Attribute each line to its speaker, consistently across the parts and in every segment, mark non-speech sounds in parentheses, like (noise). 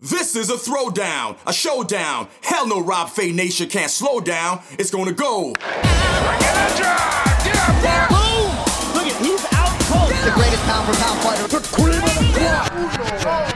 Speaker 1: This is a throwdown, a showdown. Hell no, Rob Fai Nation can't slow down. It's gonna go.
Speaker 2: Boom! Look at he's out cold.
Speaker 3: The greatest pound for pound fighter.
Speaker 2: The cream of the crop.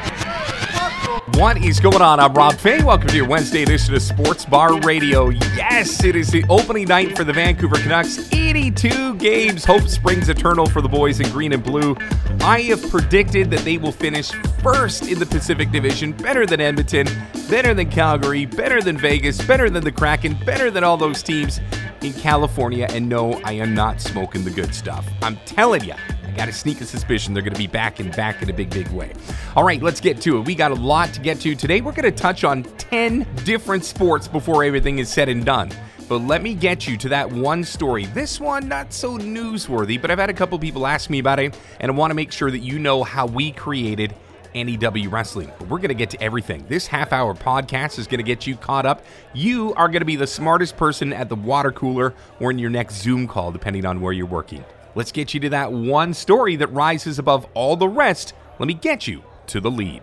Speaker 4: What is going on? I'm Rob Fai. Welcome to your Wednesday edition of Sports Bar Radio. Yes, it is the opening night for the Vancouver Canucks. 82 games. Hope springs eternal for the boys in green and blue. I have predicted that they will finish first in the Pacific Division, better than Edmonton, better than Calgary, better than Vegas, better than the Kraken, better than all those teams in California. And no, I am not smoking the good stuff. I'm telling you. I got to sneak a suspicion they're going to be back and back in a big, big way. All right, let's get to it. We got a lot to get to today. We're going to touch on 10 different sports before everything is said and done. But let me get you to that one story. This one, not so newsworthy, but I've had a couple people ask me about it, and I want to make sure that you know how we created NEW Wrestling. But we're going to get to everything. This half hour podcast is going to get you caught up. You are going to be the smartest person at the water cooler or in your next Zoom call, depending on where you're working. Let's get you to that one story that rises above all the rest. Let me get you to the lead.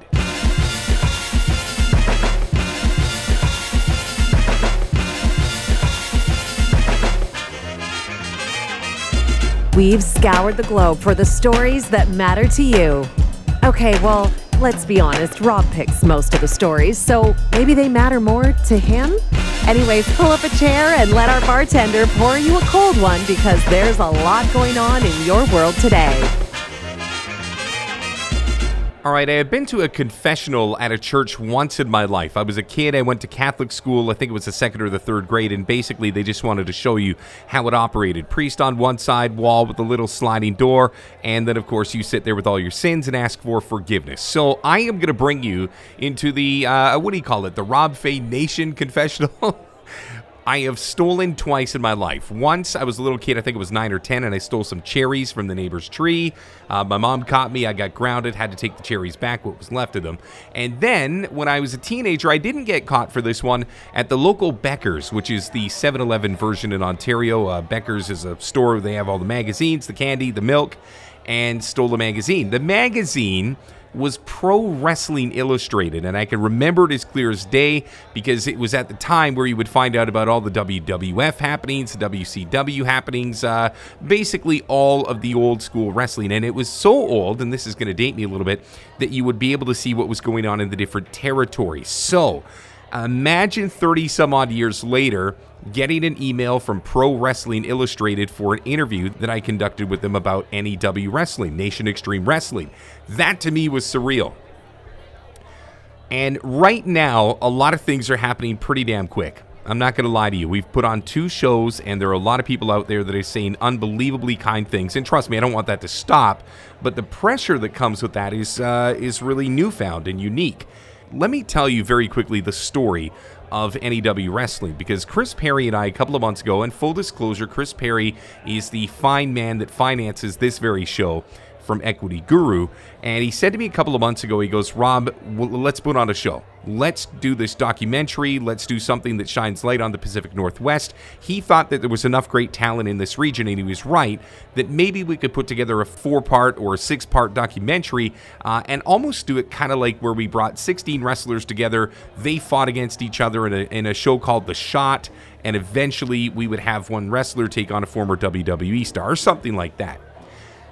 Speaker 5: We've scoured the globe for the stories that matter to you. Okay, well, let's be honest, Rob picks most of the stories, so maybe they matter more to him? Anyways, pull up a chair and let our bartender pour you a cold one because there's a lot going on in your world today.
Speaker 4: All right, I had been to a confessional at a church once in my life. I was a kid, I went to Catholic school, I think it was the second or the third grade, and basically they just wanted to show you how it operated. Priest on one side, wall with a little sliding door, and then, of course, you sit there with all your sins and ask for forgiveness. So I am going to bring you into the, uh, what do you call it, the Rob Fai Nation confessional. (laughs) I have stolen twice in my life. Once I was a little kid, I think it was nine or 10, and I stole some cherries from the neighbor's tree. Uh, my mom caught me. I got grounded, had to take the cherries back, what was left of them. And then when I was a teenager, I didn't get caught for this one at the local Becker's, which is the 7 Eleven version in Ontario. Uh, Becker's is a store where they have all the magazines, the candy, the milk, and stole the magazine. The magazine was Pro Wrestling Illustrated, and I can remember it as clear as day because it was at the time where you would find out about all the WWF happenings, the WCW happenings, uh, basically all of the old school wrestling. And it was so old, and this is going to date me a little bit, that you would be able to see what was going on in the different territories. So, Imagine 30 some odd years later getting an email from Pro Wrestling Illustrated for an interview that I conducted with them about NEW Wrestling, Nation Extreme Wrestling. That to me was surreal. And right now, a lot of things are happening pretty damn quick. I'm not going to lie to you. We've put on two shows, and there are a lot of people out there that are saying unbelievably kind things. And trust me, I don't want that to stop. But the pressure that comes with that is uh, is really newfound and unique. Let me tell you very quickly the story of NEW Wrestling because Chris Perry and I, a couple of months ago, and full disclosure, Chris Perry is the fine man that finances this very show from Equity Guru. And he said to me a couple of months ago, he goes, Rob, let's put on a show. Let's do this documentary. Let's do something that shines light on the Pacific Northwest. He thought that there was enough great talent in this region, and he was right, that maybe we could put together a four part or a six part documentary uh, and almost do it kind of like where we brought 16 wrestlers together. They fought against each other in a, in a show called The Shot, and eventually we would have one wrestler take on a former WWE star or something like that.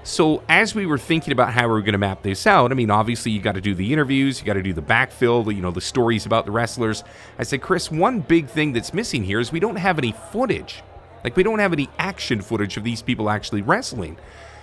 Speaker 4: So as we were thinking about how we were going to map this out, I mean, obviously you got to do the interviews, you got to do the backfill, you know, the stories about the wrestlers. I said, Chris, one big thing that's missing here is we don't have any footage. Like we don't have any action footage of these people actually wrestling.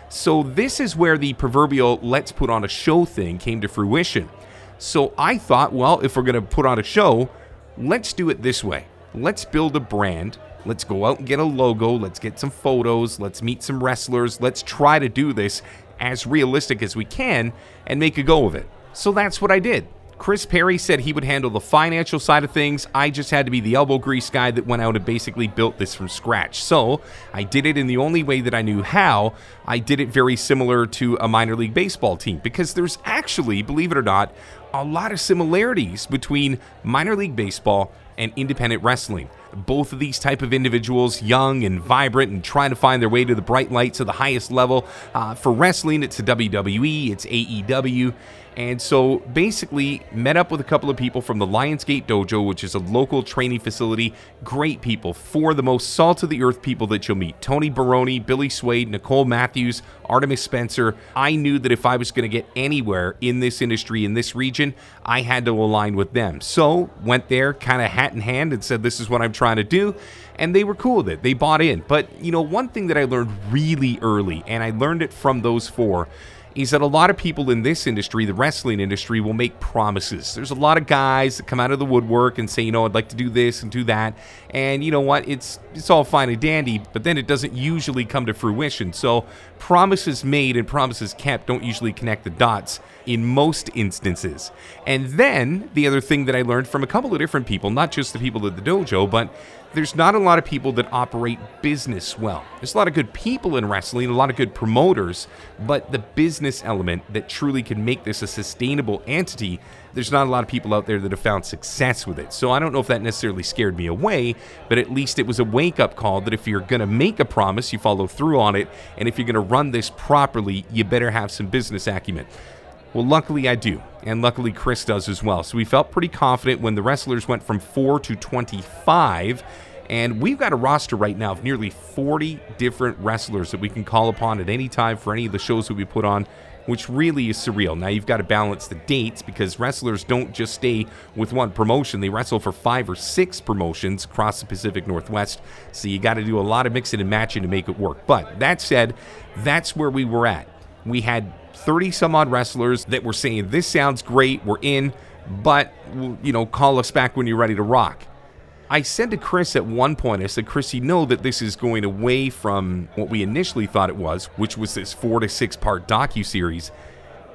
Speaker 4: So this is where the proverbial let's put on a show thing came to fruition. So I thought, well, if we're going to put on a show, let's do it this way. Let's build a brand Let's go out and get a logo. Let's get some photos. Let's meet some wrestlers. Let's try to do this as realistic as we can and make a go of it. So that's what I did. Chris Perry said he would handle the financial side of things. I just had to be the elbow grease guy that went out and basically built this from scratch. So I did it in the only way that I knew how. I did it very similar to a minor league baseball team because there's actually, believe it or not, a lot of similarities between minor league baseball and independent wrestling. Both of these type of individuals, young and vibrant, and trying to find their way to the bright lights of the highest level. Uh, for wrestling, it's the WWE, it's AEW, and so basically, met up with a couple of people from the Lionsgate Dojo, which is a local training facility. Great people, four of the most salt of the earth people that you'll meet Tony Baroni, Billy Suede, Nicole Matthews, Artemis Spencer. I knew that if I was going to get anywhere in this industry, in this region, I had to align with them. So went there, kind of hat in hand, and said, This is what I'm trying to do. And they were cool with it. They bought in. But, you know, one thing that I learned really early, and I learned it from those four is that a lot of people in this industry, the wrestling industry, will make promises. There's a lot of guys that come out of the woodwork and say, you know, I'd like to do this and do that. And you know what? It's it's all fine and dandy, but then it doesn't usually come to fruition. So promises made and promises kept don't usually connect the dots in most instances. And then the other thing that I learned from a couple of different people, not just the people at the dojo, but there's not a lot of people that operate business well. There's a lot of good people in wrestling, a lot of good promoters, but the business element that truly can make this a sustainable entity, there's not a lot of people out there that have found success with it. So I don't know if that necessarily scared me away, but at least it was a wake up call that if you're going to make a promise, you follow through on it. And if you're going to run this properly, you better have some business acumen. Well, luckily I do, and luckily Chris does as well. So we felt pretty confident when the wrestlers went from 4 to 25. And we've got a roster right now of nearly 40 different wrestlers that we can call upon at any time for any of the shows that we put on, which really is surreal. Now, you've got to balance the dates because wrestlers don't just stay with one promotion, they wrestle for five or six promotions across the Pacific Northwest. So you got to do a lot of mixing and matching to make it work. But that said, that's where we were at. We had 30 some odd wrestlers that were saying, This sounds great, we're in, but, you know, call us back when you're ready to rock. I said to Chris at one point, I said, Chris, you know that this is going away from what we initially thought it was, which was this four to six part docu series,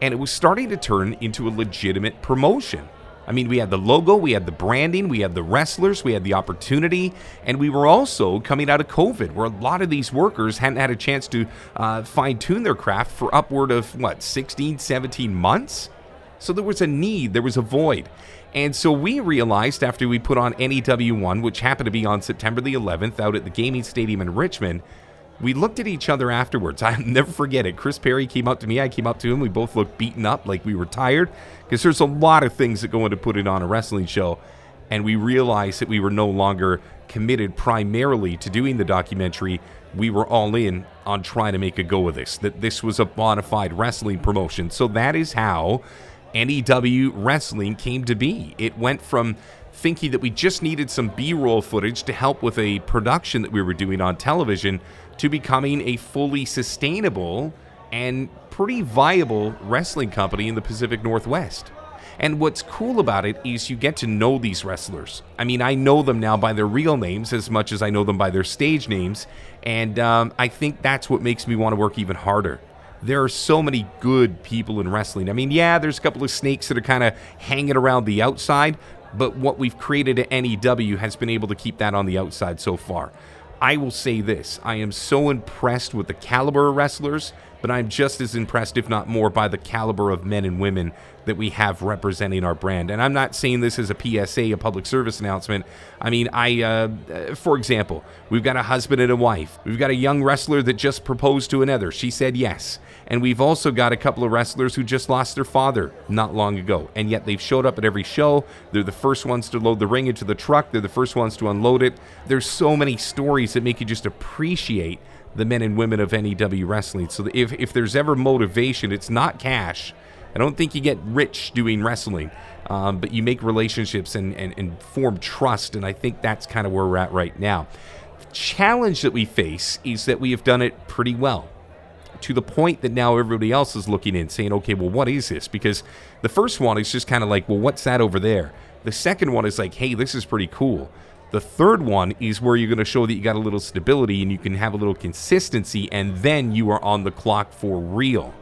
Speaker 4: and it was starting to turn into a legitimate promotion. I mean, we had the logo, we had the branding, we had the wrestlers, we had the opportunity, and we were also coming out of COVID, where a lot of these workers hadn't had a chance to uh, fine tune their craft for upward of what, 16, 17 months? So there was a need, there was a void. And so we realized after we put on NEW1, which happened to be on September the 11th out at the Gaming Stadium in Richmond, we looked at each other afterwards. (laughs) I'll never forget it. Chris Perry came up to me. I came up to him. We both looked beaten up, like we were tired, because there's a lot of things that go into putting on a wrestling show. And we realized that we were no longer committed primarily to doing the documentary. We were all in on trying to make a go of this, that this was a bona fide wrestling promotion. So that is how NEW Wrestling came to be. It went from thinking that we just needed some B roll footage to help with a production that we were doing on television to becoming a fully sustainable and pretty viable wrestling company in the Pacific Northwest. And what's cool about it is you get to know these wrestlers. I mean, I know them now by their real names as much as I know them by their stage names. And um, I think that's what makes me want to work even harder there are so many good people in wrestling. I mean, yeah, there's a couple of snakes that are kind of hanging around the outside, but what we've created at NEW has been able to keep that on the outside so far. I will say this I am so impressed with the caliber of wrestlers, but I'm just as impressed, if not more, by the caliber of men and women that we have representing our brand. And I'm not saying this as a PSA, a public service announcement. I mean, I, uh, for example, we've got a husband and a wife. We've got a young wrestler that just proposed to another. She said yes. And we've also got a couple of wrestlers who just lost their father not long ago. And yet they've showed up at every show. They're the first ones to load the ring into the truck, they're the first ones to unload it. There's so many stories that make you just appreciate the men and women of NEW wrestling. So if, if there's ever motivation, it's not cash I don't think you get rich doing wrestling, um, but you make relationships and, and, and form trust. And I think that's kind of where we're at right now. The challenge that we face is that we have done it pretty well to the point that now everybody else is looking in saying, okay, well, what is this? Because the first one is just kind of like, well, what's that over there? The second one is like, hey, this is pretty cool. The third one is where you're going to show that you got a little stability and you can have a little consistency, and then you are on the clock for real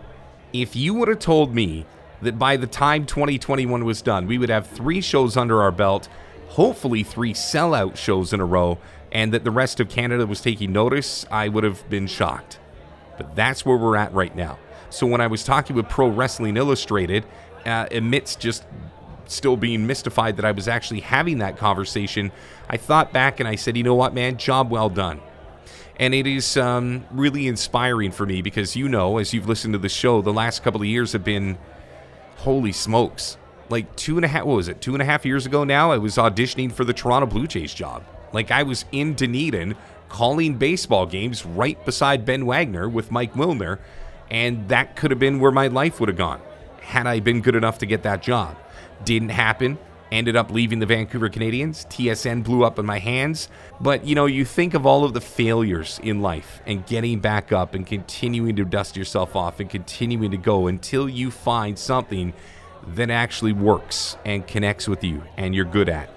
Speaker 4: if you would have told me that by the time 2021 was done, we would have three shows under our belt, hopefully three sellout shows in a row, and that the rest of Canada was taking notice, I would have been shocked. But that's where we're at right now. So when I was talking with Pro Wrestling Illustrated, uh, amidst just still being mystified that I was actually having that conversation, I thought back and I said, you know what, man, job well done. And it is um, really inspiring for me because you know, as you've listened to the show, the last couple of years have been holy smokes. Like two and a half, what was it, two and a half years ago now, I was auditioning for the Toronto Blue Jays job. Like I was in Dunedin calling baseball games right beside Ben Wagner with Mike Wilner, and that could have been where my life would have gone had I been good enough to get that job. Didn't happen. Ended up leaving the Vancouver Canadians. TSN blew up in my hands. But you know, you think of all of the failures in life and getting back up and continuing to dust yourself off and continuing to go until you find something that actually works and connects with you and you're good at.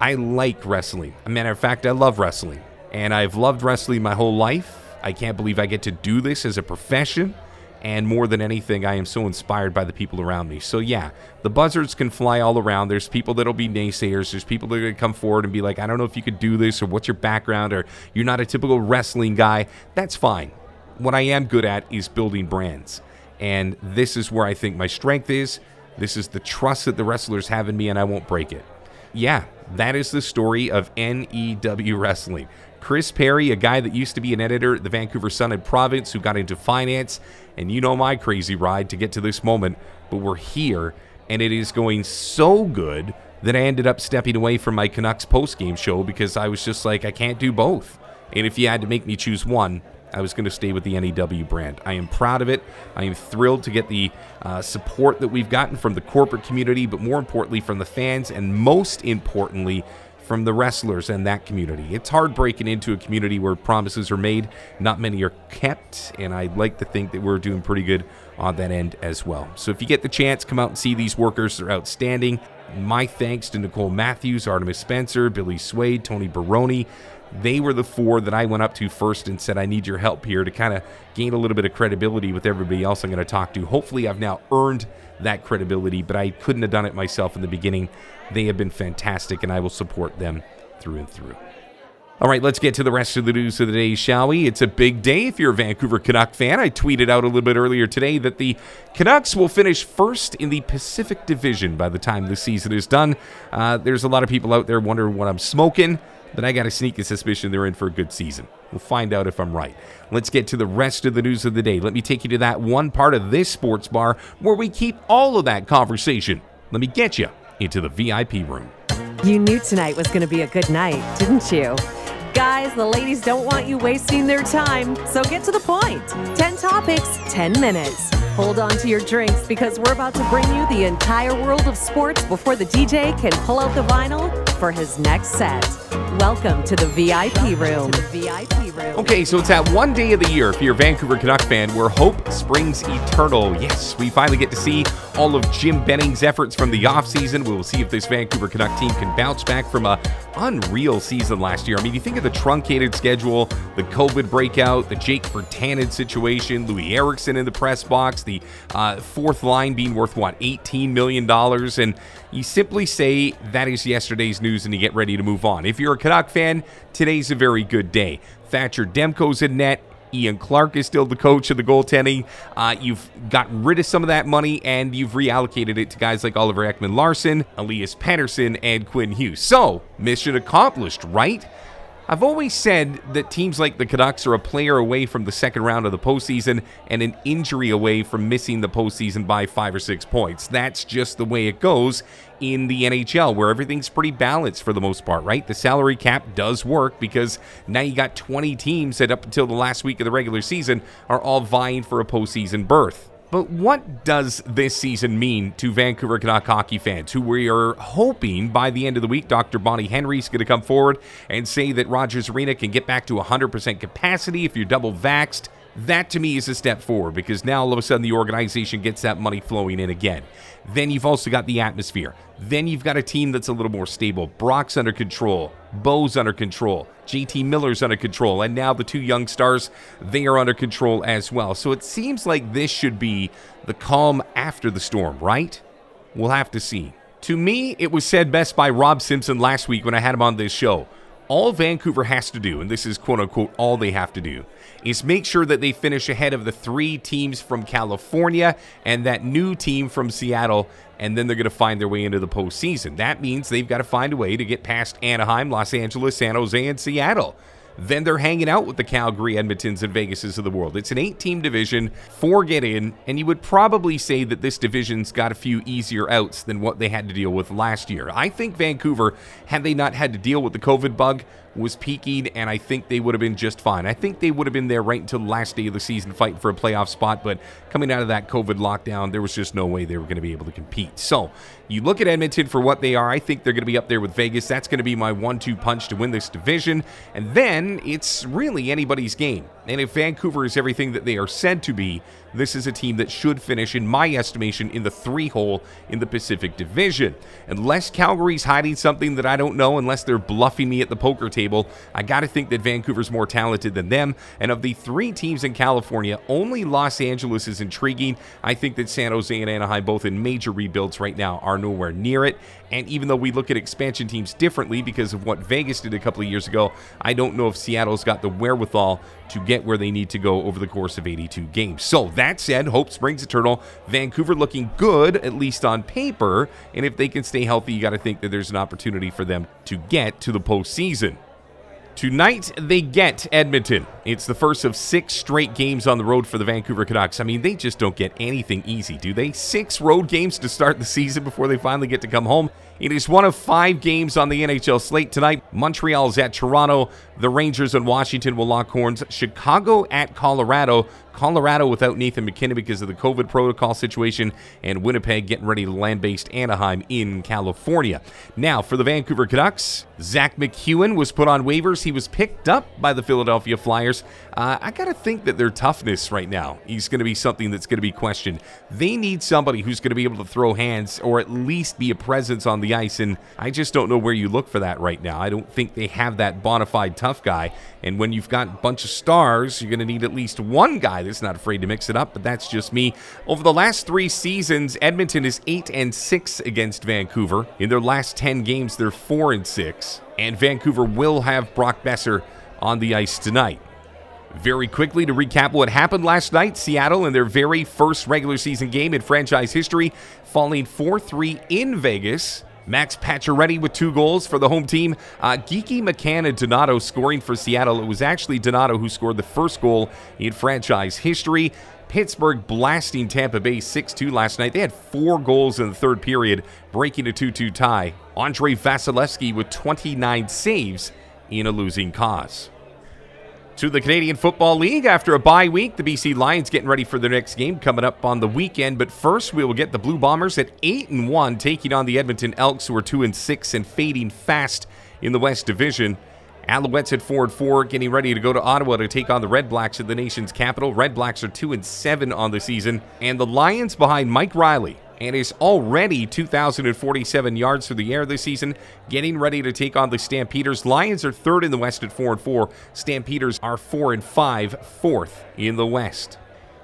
Speaker 4: I like wrestling. As a matter of fact, I love wrestling. And I've loved wrestling my whole life. I can't believe I get to do this as a profession. And more than anything, I am so inspired by the people around me. So, yeah, the buzzards can fly all around. There's people that'll be naysayers. There's people that are going to come forward and be like, I don't know if you could do this, or what's your background, or you're not a typical wrestling guy. That's fine. What I am good at is building brands. And this is where I think my strength is. This is the trust that the wrestlers have in me, and I won't break it. Yeah, that is the story of NEW Wrestling. Chris Perry, a guy that used to be an editor at the Vancouver Sun and Province, who got into finance, and you know my crazy ride to get to this moment, but we're here, and it is going so good that I ended up stepping away from my Canucks post-game show because I was just like, I can't do both. And if you had to make me choose one, I was going to stay with the NEW brand. I am proud of it. I am thrilled to get the uh, support that we've gotten from the corporate community, but more importantly, from the fans, and most importantly, from the wrestlers and that community. It's hard breaking into a community where promises are made, not many are kept, and I'd like to think that we're doing pretty good on that end as well. So if you get the chance, come out and see these workers. They're outstanding. My thanks to Nicole Matthews, Artemis Spencer, Billy Suede, Tony Baroni. They were the four that I went up to first and said, I need your help here to kind of gain a little bit of credibility with everybody else I'm going to talk to. Hopefully, I've now earned that credibility, but I couldn't have done it myself in the beginning. They have been fantastic, and I will support them through and through. All right, let's get to the rest of the news of the day, shall we? It's a big day if you're a Vancouver Canuck fan. I tweeted out a little bit earlier today that the Canucks will finish first in the Pacific Division by the time the season is done. Uh, there's a lot of people out there wondering what I'm smoking, but I got a sneaky suspicion they're in for a good season. We'll find out if I'm right. Let's get to the rest of the news of the day. Let me take you to that one part of this sports bar where we keep all of that conversation. Let me get you into the VIP room.
Speaker 5: You knew tonight was going to be a good night, didn't you? Guys, the ladies don't want you wasting their time, so get to the point. 10 topics, 10 minutes. Hold on to your drinks because we're about to bring you the entire world of sports before the DJ can pull out the vinyl for his next set. Welcome to the VIP room.
Speaker 4: Okay, so it's that one day of the year, you're a Vancouver Canuck fan, where hope springs eternal. Yes, we finally get to see all of Jim Benning's efforts from the offseason. We will see if this Vancouver Canuck team can bounce back from a unreal season last year. I mean, you think of the truncated schedule, the COVID breakout, the Jake Virtanen situation, Loui Eriksson in the press box, the uh, fourth line being worth, what, $18 million? And you simply say that is yesterday's news and you get ready to move on. If you're a Canuck fan, today's a very good day. Thatcher Demko's in net. Ian Clark is still the coach of the goaltending. Uh, you've gotten rid of some of that money and you've reallocated it to guys like Oliver Ekman Larsson, Elias Pettersson, and Quinn Hughes. So, mission accomplished, right? I've always said that teams like the Canucks are a player away from the second round of the postseason and an injury away from missing the postseason by five or six points. That's just the way it goes in the NHL, where everything's pretty balanced for the most part, right? The salary cap does work because now you got 20 teams that up until the last week of the regular season are all vying for a postseason berth. But what does this season mean to Vancouver Canuck hockey fans who we are hoping by the end of the week Dr. Bonnie Henry is going to come forward and say that Rogers Arena can get back to 100% capacity if you're double vaxxed? That to me is a step forward because now all of a sudden the organization gets that money flowing in again. Then you've also got the atmosphere. Then you've got a team that's a little more stable. Brock's under control. Bo's under control. JT Miller's under control. And now the two young stars, they are under control as well. So it seems like this should be the calm after the storm, right? We'll have to see. To me, it was said best by Rob Simpson last week when I had him on this show. All Vancouver has to do, and this is quote unquote all they have to do, is make sure that they finish ahead of the three teams from California and that new team from Seattle, and then they're going to find their way into the postseason. That means they've got to find a way to get past Anaheim, Los Angeles, San Jose, and Seattle then they're hanging out with the Calgary, Edmontons, and Vegases of the world. It's an eight team division, four get in, and you would probably say that this division's got a few easier outs than what they had to deal with last year. I think Vancouver, had they not had to deal with the COVID bug, was peaking, and I think they would have been just fine. I think they would have been there right until the last day of the season fighting for a playoff spot, but coming out of that COVID lockdown, there was just no way they were going to be able to compete. So you look at Edmonton for what they are. I think they're going to be up there with Vegas. That's going to be my one two punch to win this division. And then it's really anybody's game. And if Vancouver is everything that they are said to be, this is a team that should finish, in my estimation, in the three hole in the Pacific Division. Unless Calgary's hiding something that I don't know, unless they're bluffing me at the poker table, I got to think that Vancouver's more talented than them. And of the three teams in California, only Los Angeles is intriguing. I think that San Jose and Anaheim, both in major rebuilds right now, are nowhere near it. And even though we look at expansion teams differently because of what Vegas did a couple of years ago, I don't know if Seattle's got the wherewithal to get where they need to go over the course of 82 games. So that said, hope springs eternal. Vancouver looking good, at least on paper. And if they can stay healthy, you got to think that there's an opportunity for them to get to the postseason. Tonight, they get Edmonton. It's the first of six straight games on the road for the Vancouver Canucks. I mean, they just don't get anything easy, do they? Six road games to start the season before they finally get to come home. It is one of five games on the NHL slate tonight. Montreal's at Toronto. The Rangers and Washington will lock horns. Chicago at Colorado. Colorado without Nathan MacKinnon because of the COVID protocol situation, and Winnipeg getting ready to land based Anaheim in California. Now, for the Vancouver Canucks, Zach MacEwen was put on waivers. He was picked up by the Philadelphia Flyers. Uh, I got to think that their toughness right now is going to be something that's going to be questioned. They need somebody who's going to be able to throw hands or at least be a presence on the ice, and I just don't know where you look for that right now. I don't think they have that bona fide tough guy. And when you've got a bunch of stars, you're going to need at least one guy that's not afraid to mix it up, but that's just me. Over the last three seasons, Edmonton is 8 and 6 against Vancouver. In their last 10 games, they're 4 and 6. And Vancouver will have Brock Boeser on the ice tonight. Very quickly to recap what happened last night Seattle in their very first regular season game in franchise history, falling 4 3 in Vegas. Max Pacioretty with two goals for the home team. Uh, Geekie McCann and Donato scoring for Seattle. It was actually Donato who scored the first goal in franchise history. Pittsburgh blasting Tampa Bay 6 2 last night. They had four goals in the third period, breaking a 2 2 tie. Andrei Vasilevskiy with 29 saves in a losing cause. To the Canadian Football League after a bye week, the BC Lions getting ready for their next game coming up on the weekend. But first, we will get the Blue Bombers at eight and one, taking on the Edmonton Elks, who are two and six and fading fast in the West Division. Alouettes at four and four, getting ready to go to Ottawa to take on the Red Blacks at the nation's capital. Red Blacks are two and seven on the season, and the Lions behind Mike Reilly and is already 2,047 yards through the air this season, getting ready to take on the Stampeders. Lions are third in the West at 4 and 4. Stampeders are 4 and 5, fourth in the West.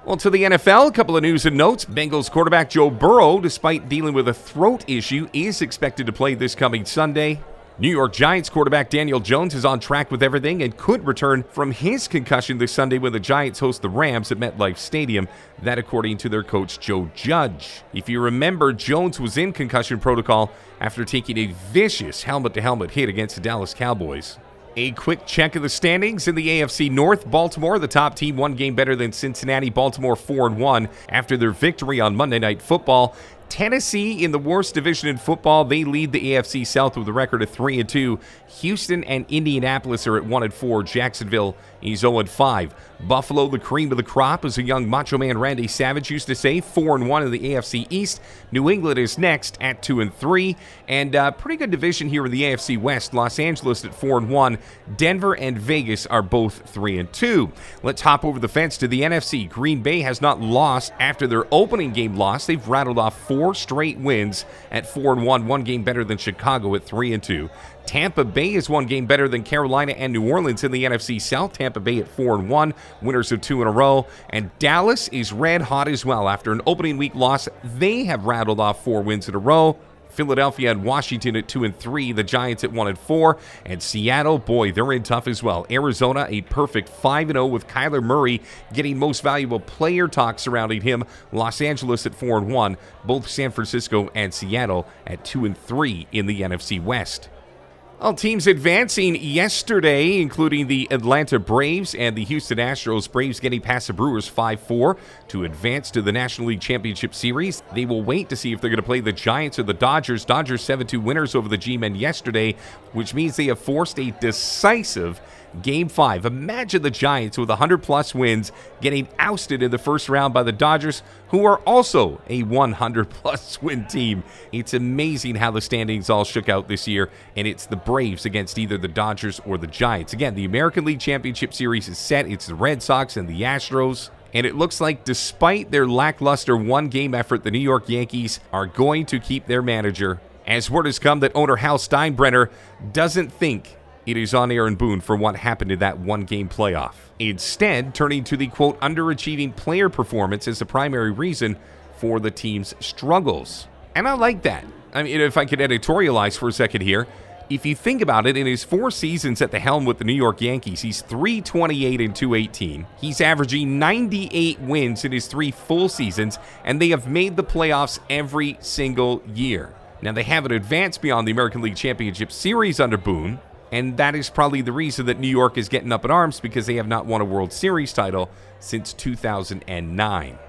Speaker 4: Well, to the NFL, a couple of news and notes. Bengals quarterback Joe Burrow, despite dealing with a throat issue, is expected to play this coming Sunday. New York Giants quarterback Daniel Jones is on track with everything and could return from his concussion this Sunday when the Giants host the Rams at MetLife Stadium. That, according to their coach, Joe Judge. If you remember, Jones was in concussion protocol after taking a vicious helmet to helmet hit against the Dallas Cowboys. A quick check of the standings in the AFC North. Baltimore, the top team, one game better than Cincinnati. Baltimore 4 and 1 after their victory on Monday Night Football. Tennessee in the worst division in football. They lead the AFC South with a record of 3 and 2. Houston and Indianapolis are at 1 and 4. Jacksonville is 0 and 5. Buffalo, the cream of the crop, as a young Macho Man Randy Savage used to say, 4 and 1 in the AFC East. New England is next at 2 and 3. And uh, pretty good division here in the AFC West. Los Angeles at 4 and 1. Denver and Vegas are both 3 and 2. Let's hop over the fence to the NFC. Green Bay has not lost after their opening game loss. They've rattled off four straight wins at four and one, one game better than Chicago at three and two. Tampa Bay is one game better than Carolina and New Orleans in the NFC South. Tampa Bay at four and one, winners of two in a row, and Dallas is red hot as well after an opening week loss. They have rattled off four wins in a row. Philadelphia and Washington at 2 and 3, the Giants at 1 and 4, and Seattle, boy, they're in tough as well. Arizona a perfect 5 and 0 with Kyler Murray getting most valuable player talk surrounding him. Los Angeles at 4 and 1, both San Francisco and Seattle at 2 and 3 in the NFC West. All teams advancing yesterday, including the Atlanta Braves and the Houston Astros. Braves getting past the Brewers 5 4 to advance to the National League Championship Series. They will wait to see if they're going to play the Giants or the Dodgers. Dodgers 7 2 winners over the G Men yesterday, which means they have forced a decisive Game 5. Imagine the Giants with 100 plus wins getting ousted in the first round by the Dodgers, who are also a 100 plus (laughs) win team. It's amazing how the standings all shook out this year, and it's the Braves against either the Dodgers or the Giants. Again, the American League Championship Series is set. It's the Red Sox and the Astros. And it looks like, despite their lackluster one game effort, the New York Yankees are going to keep their manager. As word has come that owner Hal Steinbrenner doesn't think it is on Aaron Boone for what happened in that one game playoff. Instead, turning to the quote, underachieving player performance as the primary reason for the team's struggles. And I like that. I mean, if I could editorialize for a second here, if you think about it, in his four seasons at the helm with the New York Yankees, he's 328 and 218. He's averaging 98 wins in his three full seasons, and they have made the playoffs every single year. Now, they haven't advanced beyond the American League Championship Series under Boone, and that is probably the reason that New York is getting up in arms because they have not won a World Series title since 2009.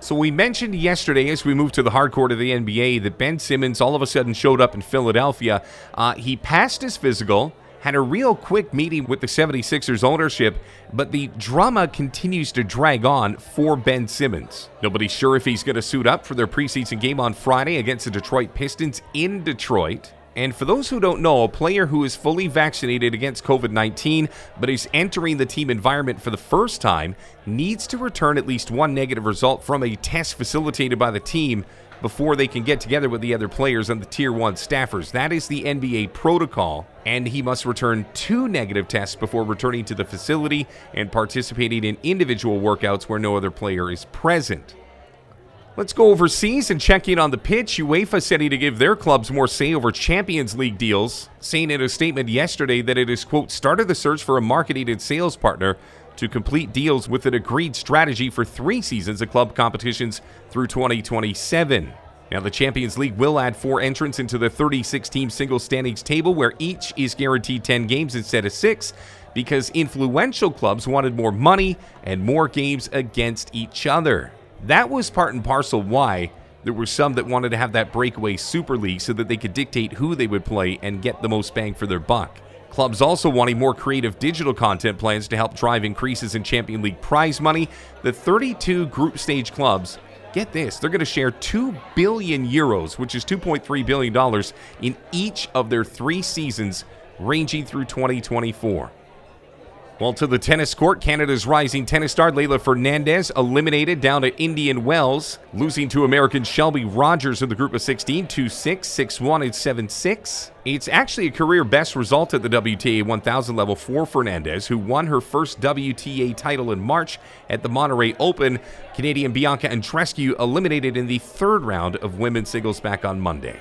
Speaker 4: So we mentioned yesterday, as we moved to the hardcore of the NBA, that Ben Simmons all of a sudden showed up in Philadelphia. Uh, he passed his physical, had a real quick meeting with the 76ers ownership, but the drama continues to drag on for Ben Simmons. Nobody's sure if he's going to suit up for their preseason game on Friday against the Detroit Pistons in Detroit. And for those who don't know, a player who is fully vaccinated against COVID 19 but is entering the team environment for the first time needs to return at least one negative result from a test facilitated by the team before they can get together with the other players and the Tier 1 staffers. That is the NBA protocol, and he must return two negative tests before returning to the facility and participating in individual workouts where no other player is present. Let's go overseas and check in on the pitch. UEFA setting to give their clubs more say over Champions League deals, saying in a statement yesterday that it has, quote, started the search for a marketing and sales partner to complete deals with an agreed strategy for three seasons of club competitions through 2027. Now, the Champions League will add four entrants into the 36 team single standings table, where each is guaranteed 10 games instead of six, because influential clubs wanted more money and more games against each other. That was part and parcel why there were some that wanted to have that breakaway Super League so that they could dictate who they would play and get the most bang for their buck. Clubs also wanting more creative digital content plans to help drive increases in Champion League prize money. The 32 group stage clubs, get this, they're going to share 2 billion euros, which is 2.3 billion dollars in each of their 3 seasons ranging through 2024. Well, to the tennis court, Canada's rising tennis star Leylah Fernandez eliminated down at Indian Wells, losing to American Shelby Rogers in the group of 16, 2 6, 6 1, and 7 6. It's actually a career best result at the WTA 1000 level for Fernandez, who won her first WTA title in March at the Monterrey Open. Canadian Bianca Andreescu eliminated in the third round of women's singles back on Monday.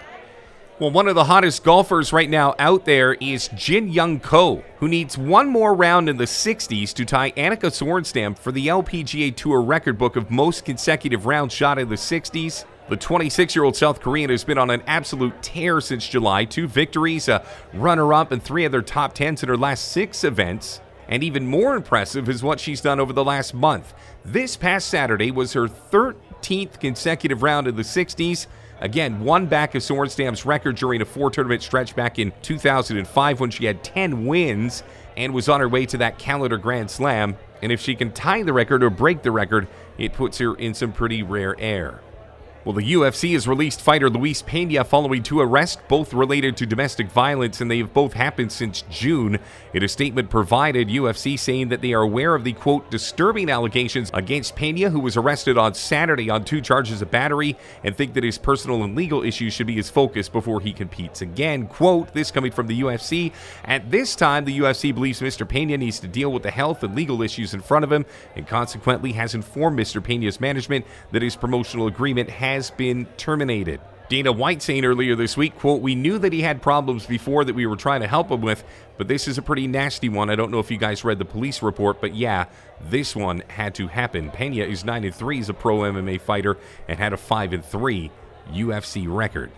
Speaker 4: Well, one of the hottest golfers right now out there is Jin Young Ko, who needs one more round in the 60s to tie Annika Sorenstam for the LPGA Tour record book of most consecutive rounds shot in the 60s. The 26 year old South Korean has been on an absolute tear since July. Two victories, a runner up, and three other top tens in her last six events. And even more impressive is what she's done over the last month. This past Saturday was her 13th consecutive round in the 60s. Again, one back of Sorenstam's record during a four tournament stretch back in 2005 when she had 10 wins and was on her way to that calendar Grand Slam. And if she can tie the record or break the record, it puts her in some pretty rare air. Well, the UFC has released fighter Luis Pena following two arrests, both related to domestic violence, and they have both happened since June. In a statement provided, UFC saying that they are aware of the quote disturbing allegations against Pena, who was arrested on Saturday on two charges of battery, and think that his personal and legal issues should be his focus before he competes again. Quote, this coming from the UFC. At this time, the UFC believes Mr. Pena needs to deal with the health and legal issues in front of him, and consequently has informed Mr. Pena's management that his promotional agreement has has been terminated. Dana White saying earlier this week, quote, we knew that he had problems before that we were trying to help him with, but this is a pretty nasty one. I don't know if you guys read the police report, but yeah, this one had to happen. Pena is 9 and 3 as a pro MMA fighter and had a 5 and 3 UFC record.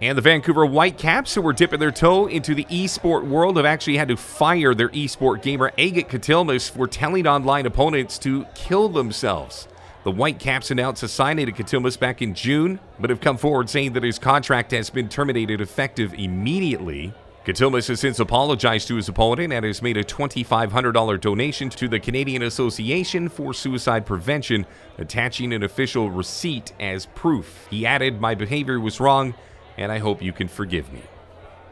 Speaker 4: And the Vancouver Whitecaps, who were dipping their toe into the esport world, have actually had to fire their esport gamer Agit Katilmas for telling online opponents to kill themselves. The Whitecaps announced a signing to Katilmas back in June, but have come forward saying that his contract has been terminated effective immediately. Katilmas has since apologized to his opponent and has made a $2,500 donation to the Canadian Association for Suicide Prevention, attaching an official receipt as proof. He added, My behavior was wrong, and I hope you can forgive me.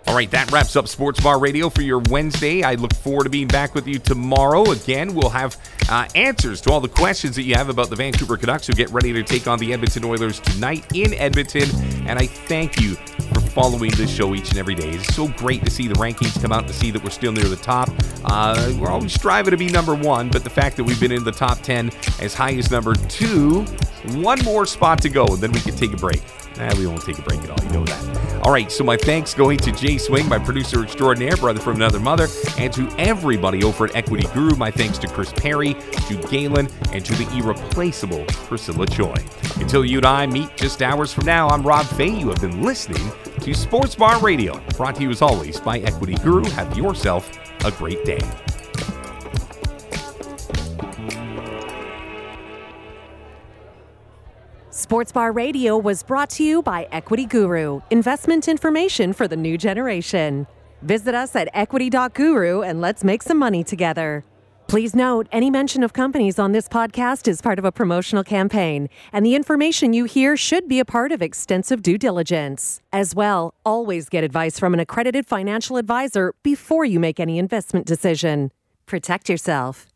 Speaker 4: All right, that wraps up Sports Bar Radio for your Wednesday. I look forward to being back with you tomorrow. Again, we'll have uh, answers to all the questions that you have about the Vancouver Canucks who get ready to take on the Edmonton Oilers tonight in Edmonton. And I thank you for following this show each and every day. It's so great to see the rankings come out to see that we're still near the top. Uh, we're always striving to be number one, but the fact that we've been in the top 10 as high as number two, one more spot to go, and then we can take a break. Nah, we won't take a break at all. You know that. All right. So my thanks going to Jay Swing, my producer extraordinaire, brother from another mother, and to everybody over at Equity Guru. My thanks to Chris Perry, to Galen, and to the irreplaceable Priscilla Choi. Until you and I meet just hours from now, I'm Rob Fai. You have been listening to Sports Bar Radio, brought to you as always by Equity Guru. Have yourself a great day.
Speaker 5: Sports Bar Radio was brought to you by Equity Guru, investment information for the new generation. Visit us at equity.guru and let's make some money together. Please note, any mention of companies on this podcast is part of a promotional campaign, and the information you hear should be a part of extensive due diligence. As well, always get advice from an accredited financial advisor before you make any investment decision. Protect yourself.